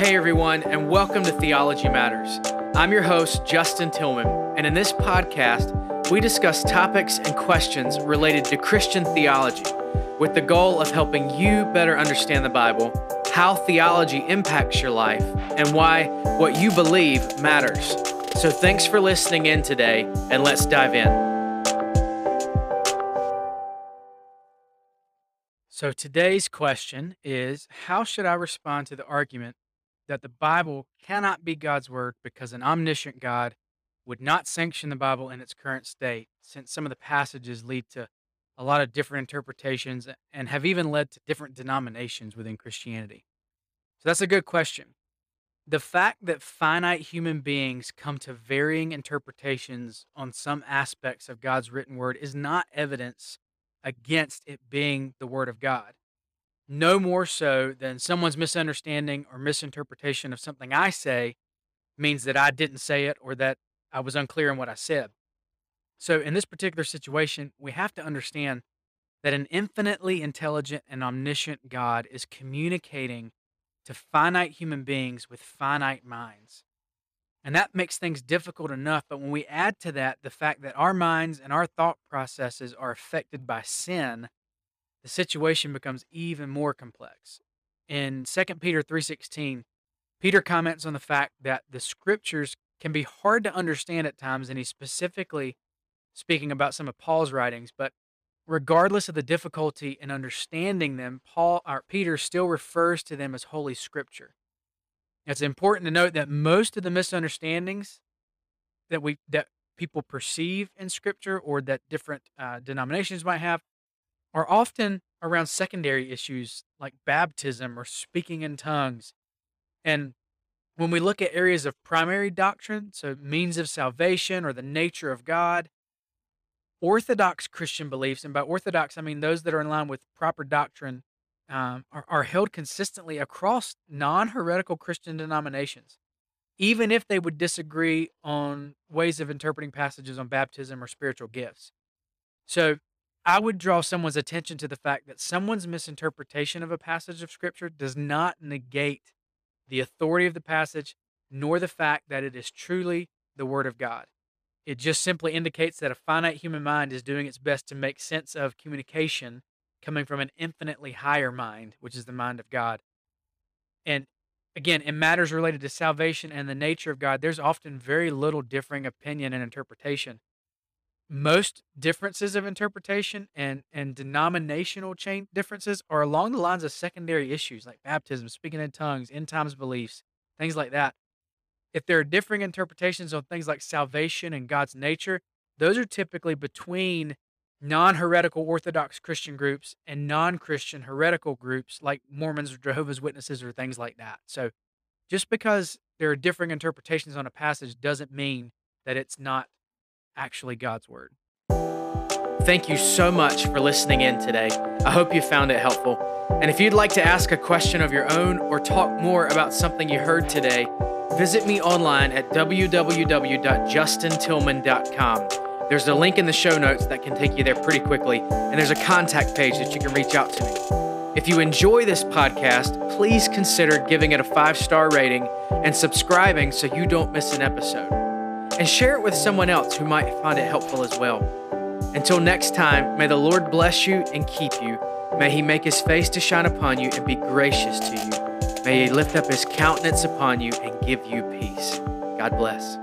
Hey everyone, and welcome to Theology Matters. I'm your host, Justin Tillman, and in this podcast, we discuss topics and questions related to Christian theology with the goal of helping you better understand the Bible, how theology impacts your life, and why what you believe matters. So thanks for listening in today, and let's dive in. So today's question is How should I respond to the argument that the Bible cannot be God's word because an omniscient God would not sanction the Bible in its current state, since some of the passages lead to a lot of different interpretations and have even led to different denominations within Christianity? So that's a good question. The fact that finite human beings come to varying interpretations on some aspects of God's written word is not evidence against it being the word of God no more so than someone's misunderstanding or misinterpretation of something I say means that I didn't say it or that I was unclear in what I said. So, in this particular situation, we have to understand that an infinitely intelligent and omniscient God is communicating to finite human beings with finite minds. And that makes things difficult enough. But when we add to that the fact that our minds and our thought processes are affected by sin, the situation becomes even more complex. In 2 Peter 3:16, Peter comments on the fact that the scriptures can be hard to understand at times and he's specifically speaking about some of Paul's writings, but regardless of the difficulty in understanding them, Paul or Peter still refers to them as holy scripture. It's important to note that most of the misunderstandings that we that people perceive in scripture or that different uh, denominations might have are often around secondary issues like baptism or speaking in tongues. And when we look at areas of primary doctrine, so means of salvation or the nature of God, Orthodox Christian beliefs, and by Orthodox I mean those that are in line with proper doctrine, um, are, are held consistently across non heretical Christian denominations, even if they would disagree on ways of interpreting passages on baptism or spiritual gifts. So I would draw someone's attention to the fact that someone's misinterpretation of a passage of Scripture does not negate the authority of the passage nor the fact that it is truly the Word of God. It just simply indicates that a finite human mind is doing its best to make sense of communication coming from an infinitely higher mind, which is the mind of God. And again, in matters related to salvation and the nature of God, there's often very little differing opinion and interpretation most differences of interpretation and and denominational chain differences are along the lines of secondary issues like baptism, speaking in tongues, end times beliefs, things like that. If there are differing interpretations on things like salvation and God's nature, those are typically between non-heretical Orthodox Christian groups and non-Christian heretical groups like Mormons or Jehovah's Witnesses or things like that. So just because there are differing interpretations on a passage doesn't mean that it's not actually God's Word. Thank you so much for listening in today. I hope you found it helpful. And if you'd like to ask a question of your own or talk more about something you heard today, visit me online at www.justintillman.com. There's a link in the show notes that can take you there pretty quickly, and there's a contact page that you can reach out to me. If you enjoy this podcast, please consider giving it a five star rating and subscribing so you don't miss an episode and share it with someone else who might find it helpful as well. Until next time, may the Lord bless you and keep you. May he make his face to shine upon you and be gracious to you. May he lift up his countenance upon you and give you peace. God bless.